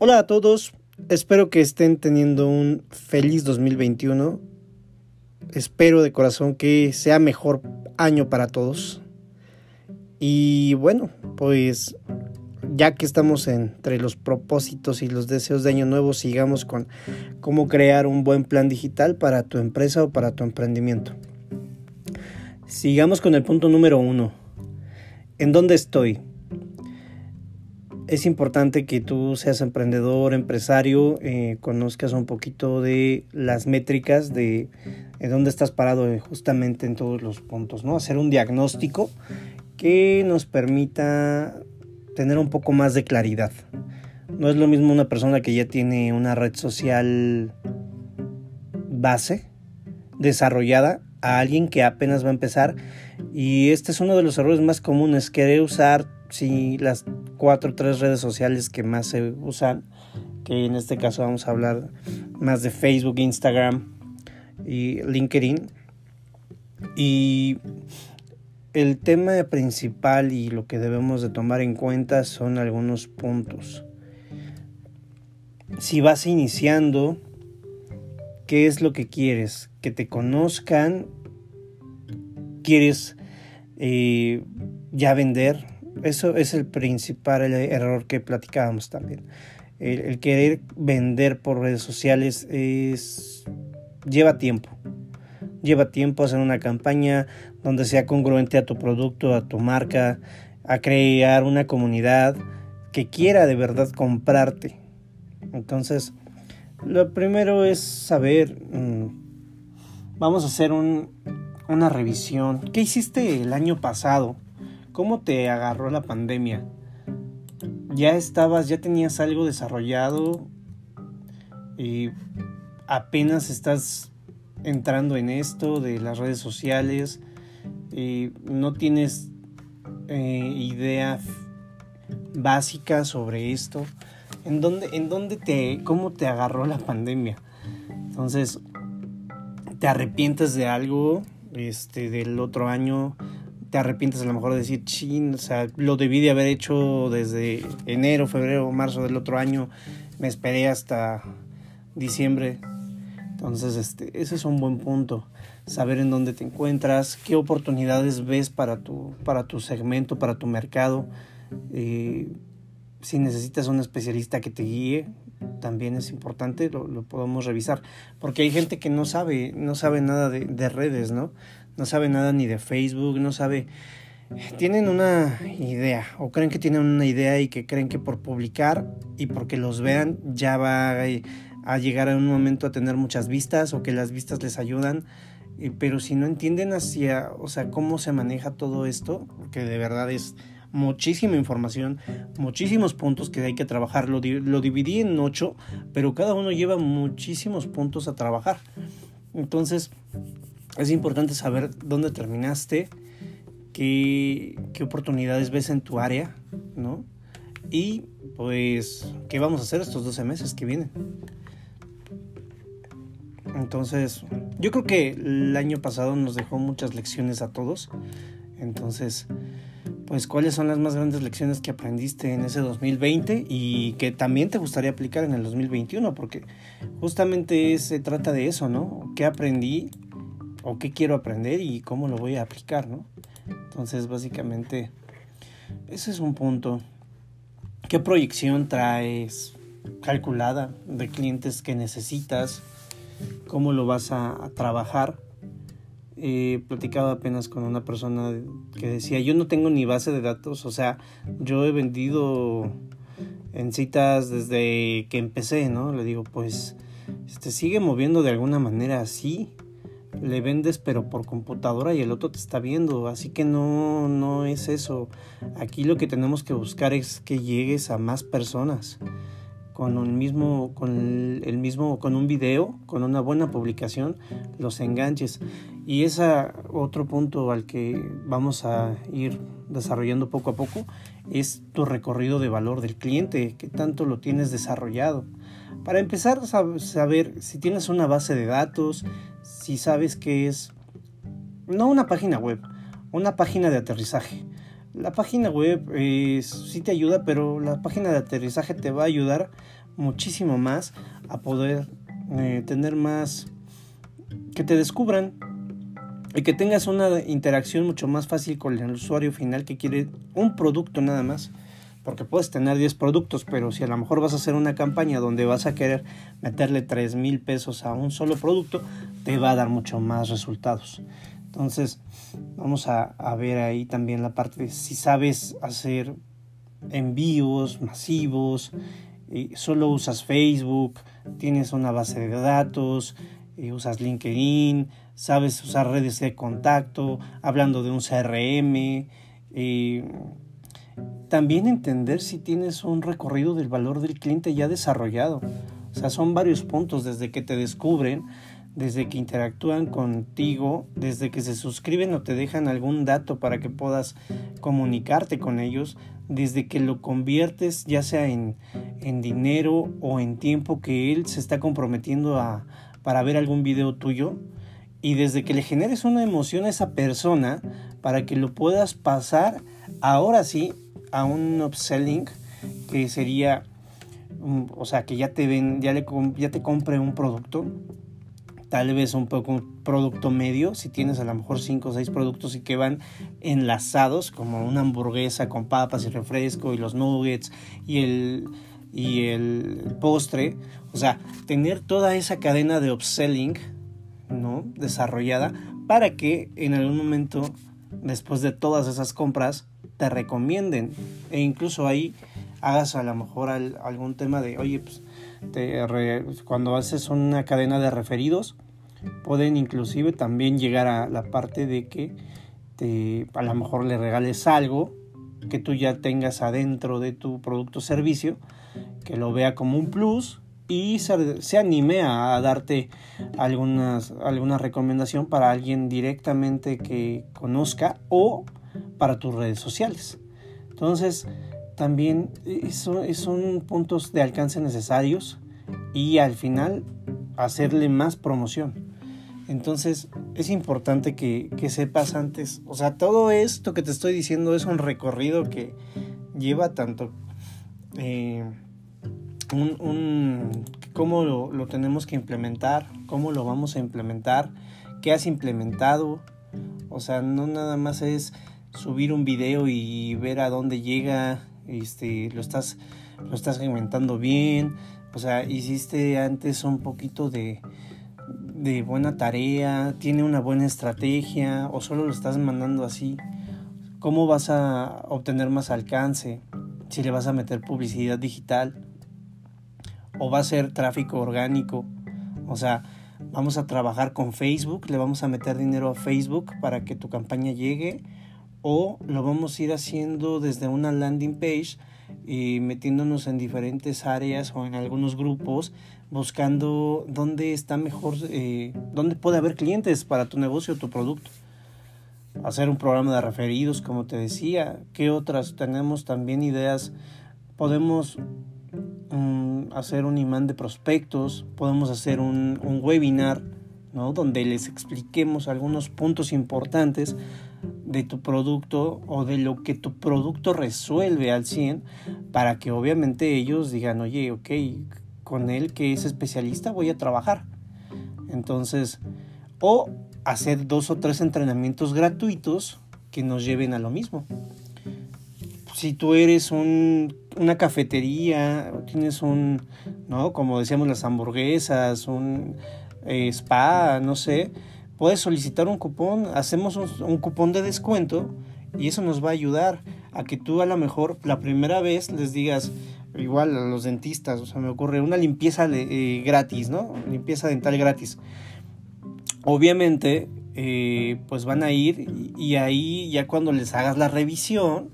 Hola a todos, espero que estén teniendo un feliz 2021. Espero de corazón que sea mejor año para todos. Y bueno, pues ya que estamos entre los propósitos y los deseos de año nuevo, sigamos con cómo crear un buen plan digital para tu empresa o para tu emprendimiento. Sigamos con el punto número uno. ¿En dónde estoy? Es importante que tú seas emprendedor, empresario, eh, conozcas un poquito de las métricas de, dónde estás parado eh, justamente en todos los puntos, ¿no? Hacer un diagnóstico que nos permita tener un poco más de claridad. No es lo mismo una persona que ya tiene una red social base, desarrollada, a alguien que apenas va a empezar. Y este es uno de los errores más comunes, querer usar si las cuatro o tres redes sociales que más se usan, que en este caso vamos a hablar más de Facebook, Instagram y LinkedIn. Y el tema principal y lo que debemos de tomar en cuenta son algunos puntos. Si vas iniciando, ¿qué es lo que quieres? Que te conozcan, quieres eh, ya vender, eso es el principal error que platicábamos también. El, querer vender por redes sociales es lleva tiempo. Lleva tiempo hacer una campaña donde sea congruente a tu producto, a tu marca, a crear una comunidad que quiera de verdad comprarte. Entonces, lo primero es saber, mm, vamos a hacer una revisión. ¿Qué hiciste el año pasado? ¿Cómo te agarró la pandemia? ¿Ya estabas, ya tenías algo desarrollado y apenas estás entrando en esto de las redes sociales y no tienes eh, idea básica sobre esto? ¿En dónde, ¿En dónde te, cómo te agarró la pandemia? Entonces, ¿te arrepientes de algo este, del otro año? Te arrepientes a lo mejor de decir, chin, o sea, lo debí de haber hecho desde enero, febrero, marzo del otro año, me esperé hasta diciembre. Entonces, este, ese es un buen punto, saber en dónde te encuentras, qué oportunidades ves para tu, para tu segmento, para tu mercado. Eh, si necesitas un especialista que te guíe, también es importante, lo, lo, podemos revisar, porque hay gente que no sabe, no sabe nada de, de redes, ¿no? No sabe nada ni de Facebook, no sabe... Tienen una idea o creen que tienen una idea y que creen que por publicar y porque los vean ya va a llegar a un momento a tener muchas vistas o que las vistas les ayudan. Pero si no entienden hacia, o sea, cómo se maneja todo esto, porque de verdad es muchísima información, muchísimos puntos que hay que trabajar. Lo, lo dividí en ocho, pero cada uno lleva muchísimos puntos a trabajar. Entonces, es importante saber dónde terminaste, qué, oportunidades ves en tu área, ¿no? Y pues, ¿qué vamos a hacer estos 12 meses que vienen? Entonces, yo creo que el año pasado nos dejó muchas lecciones a todos. Entonces, pues, ¿cuáles son las más grandes lecciones que aprendiste en ese 2020 y que también te gustaría aplicar en el 2021? Porque justamente se trata de eso, ¿no? ¿Qué aprendí o qué quiero aprender y cómo lo voy a aplicar, ¿no? Entonces, básicamente, ese es un punto. ¿Qué proyección traes calculada de clientes que necesitas? ¿Cómo lo vas a, trabajar? He platicado apenas con una persona que decía, yo no tengo ni base de datos, o sea, yo he vendido en citas desde que empecé, ¿no? Le digo, pues, este, sigue moviendo de alguna manera así, le vendes pero por computadora y el otro te está viendo, así que no no es eso. Aquí lo que tenemos que buscar es que llegues a más personas con un mismo con el mismo con un video, con una buena publicación, los enganches. Y ese otro punto al que vamos a ir desarrollando poco a poco es tu recorrido de valor del cliente, que tanto lo tienes desarrollado. Para empezar a saber si tienes una base de datos, si sabes que es, no una página web, una página de aterrizaje. La página web sí te ayuda, pero la página de aterrizaje te va a ayudar muchísimo más a poder eh, tener más, que te descubran y que tengas una interacción mucho más fácil con el usuario final que quiere un producto nada más. Porque puedes tener 10 productos, pero si a lo mejor vas a hacer una campaña donde vas a querer meterle 3 mil pesos a un solo producto, te va a dar mucho más resultados. Entonces, vamos a, ver ahí también la parte de si sabes hacer envíos masivos, y solo usas Facebook, tienes una base de datos, y usas LinkedIn, sabes usar redes de contacto, hablando de un CRM, también entender si tienes un recorrido del valor del cliente ya desarrollado. O sea, son varios puntos desde que te descubren, desde que interactúan contigo, desde que se suscriben o te dejan algún dato para que puedas comunicarte con ellos, desde que lo conviertes ya sea en, en dinero o en tiempo que él se está comprometiendo a, para ver algún video tuyo y desde que le generes una emoción a esa persona para que lo puedas pasar ahora sí a un upselling que sería o sea que ya te ven ya le ya te compre un producto tal vez un poco un producto medio si tienes a lo mejor cinco o seis productos y que van enlazados como una hamburguesa con papas y refresco y los nuggets y el y el postre o sea tener toda esa cadena de upselling ¿no? desarrollada para que en algún momento después de todas esas compras te recomienden. E incluso ahí hagas a lo mejor algún tema de oye pues cuando haces una cadena de referidos pueden inclusive también llegar a la parte de que te, a lo mejor le regales algo que tú ya tengas adentro de tu producto o servicio que lo vea como un plus y se, anime a, darte algunas, alguna recomendación para alguien directamente que conozca o para tus redes sociales. Entonces, también eso, son puntos de alcance necesarios y al final hacerle más promoción. Entonces es importante que, sepas antes, o sea, todo esto que te estoy diciendo es un recorrido que lleva tanto eh, un cómo lo, lo, tenemos que implementar, cómo lo vamos a implementar, qué has implementado. O sea, no nada más es subir un video y ver a dónde llega, este, lo estás, lo estás implementando bien. O sea, hiciste antes un poquito de, de buena tarea, tiene una buena estrategia o solo lo estás mandando así. ¿Cómo vas a obtener más alcance? Si le vas a meter publicidad digital o va a ser tráfico orgánico. O sea, vamos a trabajar con Facebook, le vamos a meter dinero a Facebook para que tu campaña llegue o lo vamos a ir haciendo desde una landing page y metiéndonos en diferentes áreas o en algunos grupos buscando dónde está mejor, eh, dónde puede haber clientes para tu negocio o tu producto. Hacer un programa de referidos, como te decía. ¿Qué otras? Tenemos también ideas. Podemos hacer un imán de prospectos, podemos hacer un, webinar, ¿no? Donde les expliquemos algunos puntos importantes de tu producto o de lo que tu producto resuelve al 100 para que obviamente ellos digan, oye, ok, con él que es especialista voy a trabajar. Entonces, o hacer dos o tres entrenamientos gratuitos que nos lleven a lo mismo si tú eres un, una cafetería, tienes un, ¿no? Como decíamos, las hamburguesas, un eh, spa, no sé, puedes solicitar un cupón, hacemos un, cupón de descuento y eso nos va a ayudar a que tú a lo mejor la primera vez les digas, igual a los dentistas, o sea, me ocurre una limpieza eh, gratis, ¿no? Limpieza dental gratis. Obviamente, eh, pues van a ir y ahí ya cuando les hagas la revisión,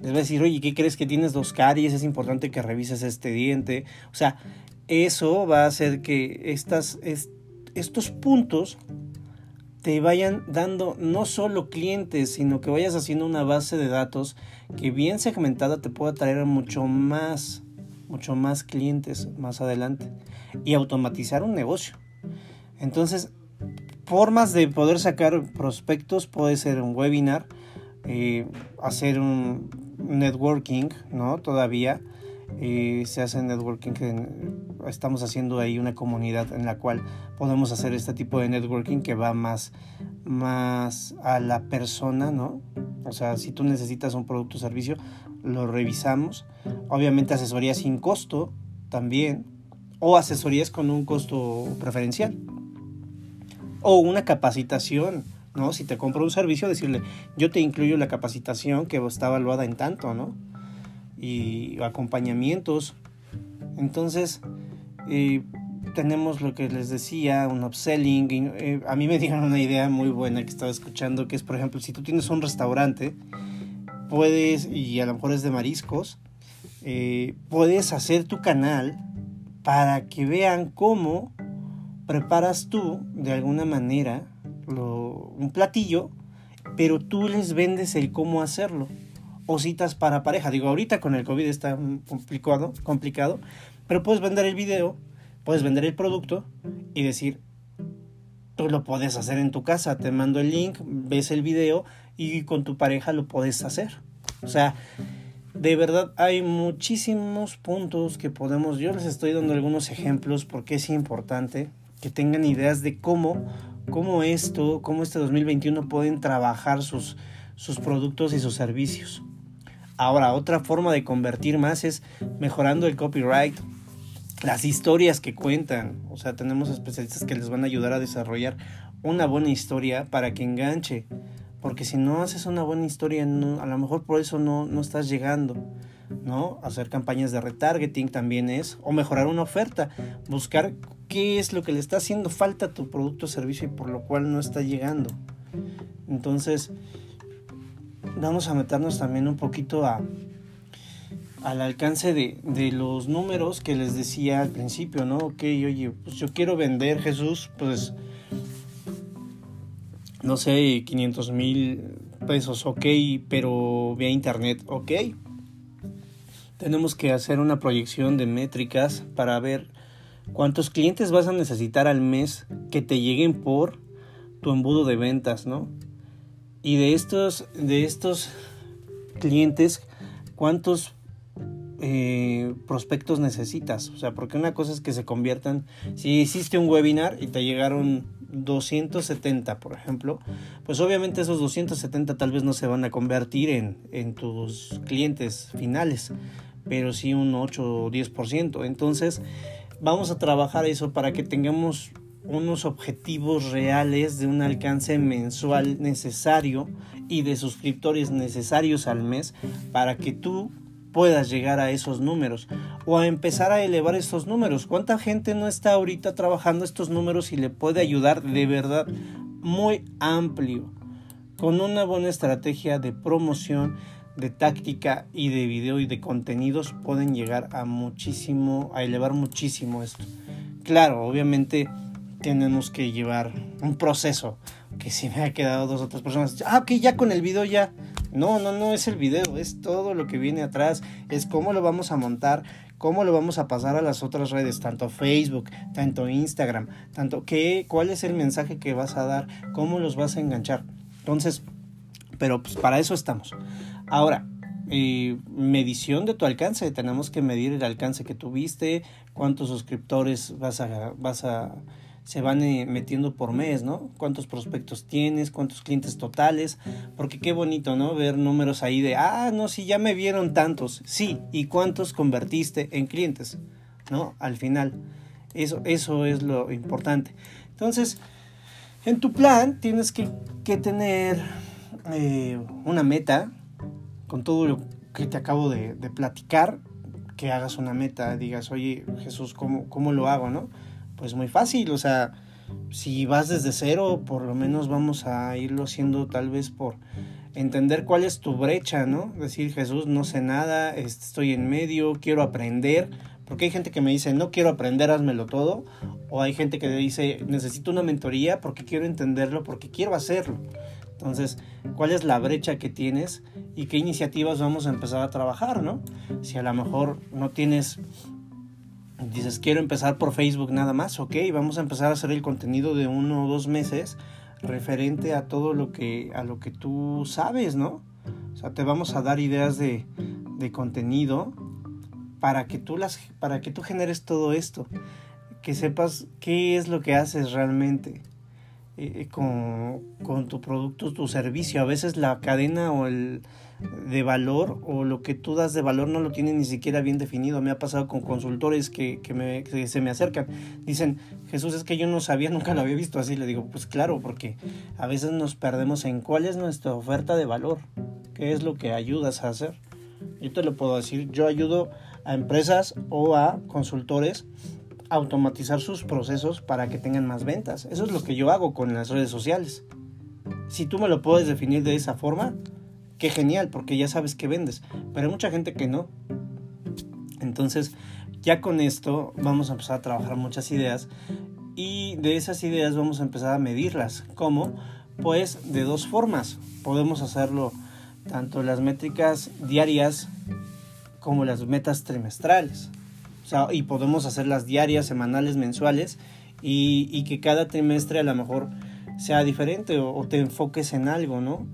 les va a decir, oye, ¿qué crees que tienes dos caries? Es importante que revises este diente. O sea, eso va a hacer que estas, estos puntos te vayan dando no solo clientes, sino que vayas haciendo una base de datos que bien segmentada te pueda traer mucho más, mucho más clientes más adelante y automatizar un negocio. Entonces, formas de poder sacar prospectos puede ser un webinar, eh, hacer un networking, ¿no? Todavía. Eh, se hace networking, estamos haciendo ahí una comunidad en la cual podemos hacer este tipo de networking que va más, más a la persona, ¿no? O sea, si tú necesitas un producto o servicio, lo revisamos. Obviamente asesoría sin costo también, o asesorías con un costo preferencial, o una capacitación, ¿no? Si te compro un servicio, decirle, yo te incluyo la capacitación que está evaluada en tanto, ¿no? Y acompañamientos. Entonces, eh, tenemos lo que les decía, un upselling. Eh, a mí me dieron una idea muy buena que estaba escuchando, que es, por ejemplo, si tú tienes un restaurante, puedes, y a lo mejor es de mariscos, eh, puedes hacer tu canal para que vean cómo preparas tú, de alguna manera, un platillo, pero tú les vendes el cómo hacerlo. O citas para pareja. Digo, ahorita con el COVID está complicado, complicado, pero puedes vender el video puedes vender el producto y decir, tú lo puedes hacer en tu casa, te mando el link, ves el video y con tu pareja lo puedes hacer. O sea, de verdad hay muchísimos puntos que podemos, yo les estoy dando algunos ejemplos porque es importante que tengan ideas de cómo, cómo esto, cómo este 2021 pueden trabajar sus, sus productos y sus servicios. Ahora, otra forma de convertir más es mejorando el copyright, las historias que cuentan. O sea, tenemos especialistas que les van a ayudar a desarrollar una buena historia para que enganche. Porque si no haces una buena historia, a lo mejor por eso no, no estás llegando. ¿no? Hacer campañas de retargeting también es, o mejorar una oferta, buscar qué es lo que le está haciendo falta tu producto o servicio y por lo cual no está llegando. Entonces, vamos a meternos también un poquito a, al alcance de, de, los números que les decía al principio, ¿no? Ok, oye, pues yo quiero vender Jesús, pues, no sé, 500 mil pesos, ok, pero vía internet, ok. Tenemos que hacer una proyección de métricas para ver cuántos clientes vas a necesitar al mes que te lleguen por tu embudo de ventas, ¿no? Y de estos, de estos clientes, cuántos eh, prospectos necesitas. O sea, porque una cosa es que se conviertan, si hiciste un webinar y te llegaron 270, por ejemplo, pues obviamente esos 270 tal vez no se van a convertir en, en tus clientes finales, pero sí un 8 o 10%. Entonces, vamos a trabajar eso para que tengamos unos objetivos reales de un alcance mensual necesario y de suscriptores necesarios al mes para que tú puedas llegar a esos números o a empezar a elevar estos números. ¿Cuánta gente no está ahorita trabajando estos números y le puede ayudar de verdad muy amplio? Con una buena estrategia de promoción, de táctica y de video y de contenidos pueden llegar a muchísimo, a elevar muchísimo esto. Claro, obviamente tenemos que llevar un proceso que si me ha quedado dos o tres personas, ah, ok, ya con el video ya, no, no, no es el video, es todo lo que viene atrás, es cómo lo vamos a montar, cómo lo vamos a pasar a las otras redes, tanto Facebook, tanto Instagram, tanto qué, cuál es el mensaje que vas a dar, cómo los vas a enganchar. Entonces, pero pues para eso estamos. Ahora, eh, medición de tu alcance, tenemos que medir el alcance que tuviste, cuántos suscriptores vas a, vas a se van eh, metiendo por mes, ¿no? ¿Cuántos prospectos tienes? ¿Cuántos clientes totales? Porque qué bonito, ¿no? Ver números ahí de, ah, no, si ya me vieron tantos. Sí, ¿y cuántos convertiste en clientes? ¿No? Al final. Eso, eso es lo importante. Entonces, en tu plan tienes que, tener eh, una meta con todo lo que te acabo de, platicar, que hagas una meta, digas, oye Jesús, ¿cómo, cómo lo hago? ¿no? Pues muy fácil, o sea, si vas desde cero, por lo menos vamos a irlo haciendo tal vez por entender cuál es tu brecha, ¿no? Decir, Jesús, no sé nada, estoy en medio, quiero aprender, porque hay gente que me dice, no quiero aprender, házmelo todo, o hay gente que dice, necesito una mentoría porque quiero entenderlo, porque quiero hacerlo. Entonces, ¿cuál es la brecha que tienes y qué iniciativas vamos a empezar a trabajar, ¿no? Si a lo mejor no tienes dices, quiero empezar por Facebook nada más, ok, vamos a empezar a hacer el contenido de uno o dos meses referente a todo lo que, a lo que tú sabes, ¿no? O sea, te vamos a dar ideas de, de contenido para que tú las para que tú generes todo esto que sepas qué es lo que haces realmente con, con, tu producto tu servicio a veces la cadena o el de valor o lo que tú das de valor no lo tienen ni siquiera bien definido. Me ha pasado con consultores que, que, me, que se me acercan. Dicen, Jesús, es que yo no sabía, nunca lo había visto así. Le digo, pues claro, porque a veces nos perdemos en cuál es nuestra oferta de valor, qué es lo que ayudas a hacer. Yo te lo puedo decir, yo ayudo a empresas o a consultores automatizar sus procesos para que tengan más ventas. Eso es lo que yo hago con las redes sociales. Si tú me lo puedes definir de esa forma, qué genial, porque ya sabes que vendes, pero hay mucha gente que no. Entonces, ya con esto vamos a empezar a trabajar muchas ideas y de esas ideas vamos a empezar a medirlas. ¿Cómo? Pues de dos formas. Podemos hacerlo tanto las métricas diarias como las metas trimestrales. Y podemos hacerlas diarias, semanales, mensuales y, que cada trimestre a lo mejor sea diferente o, te enfoques en algo, ¿no?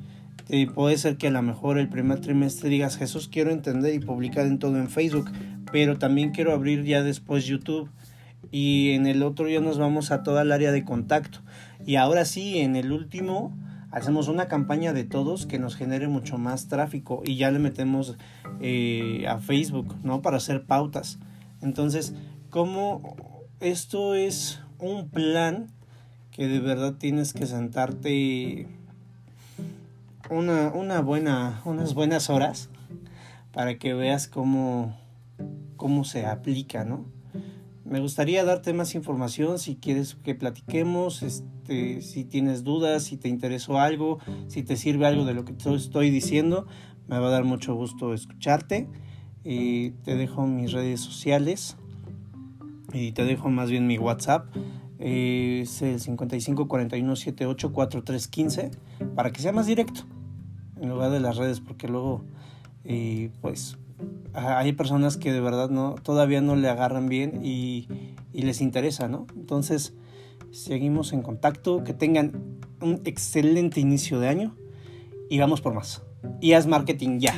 Puede ser que a lo mejor el primer trimestre digas, Jesús, quiero entender y publicar en todo en Facebook, pero también quiero abrir ya después YouTube. Y en el otro ya nos vamos a toda el área de contacto. Y ahora sí, en el último, hacemos una campaña de todos que nos genere mucho más tráfico y ya le metemos eh, a Facebook, ¿no? Para hacer pautas. Entonces, como esto es un plan que de verdad tienes que sentarte una, una buena, unas buenas horas para que veas cómo, cómo se aplica, ¿no? Me gustaría darte más información si quieres que platiquemos, este, si tienes dudas, si te interesó algo, si te sirve algo de lo que estoy diciendo, me va a dar mucho gusto escucharte. Y te dejo mis redes sociales y te dejo más bien mi WhatsApp. es el 55 41 78 43 15 para que sea más directo en lugar de las redes, porque luego, eh, pues, hay personas que de verdad no, todavía no le agarran bien y, y les interesa, ¿no? Entonces, seguimos en contacto, que tengan un excelente inicio de año y vamos por más. Y haz marketing ya.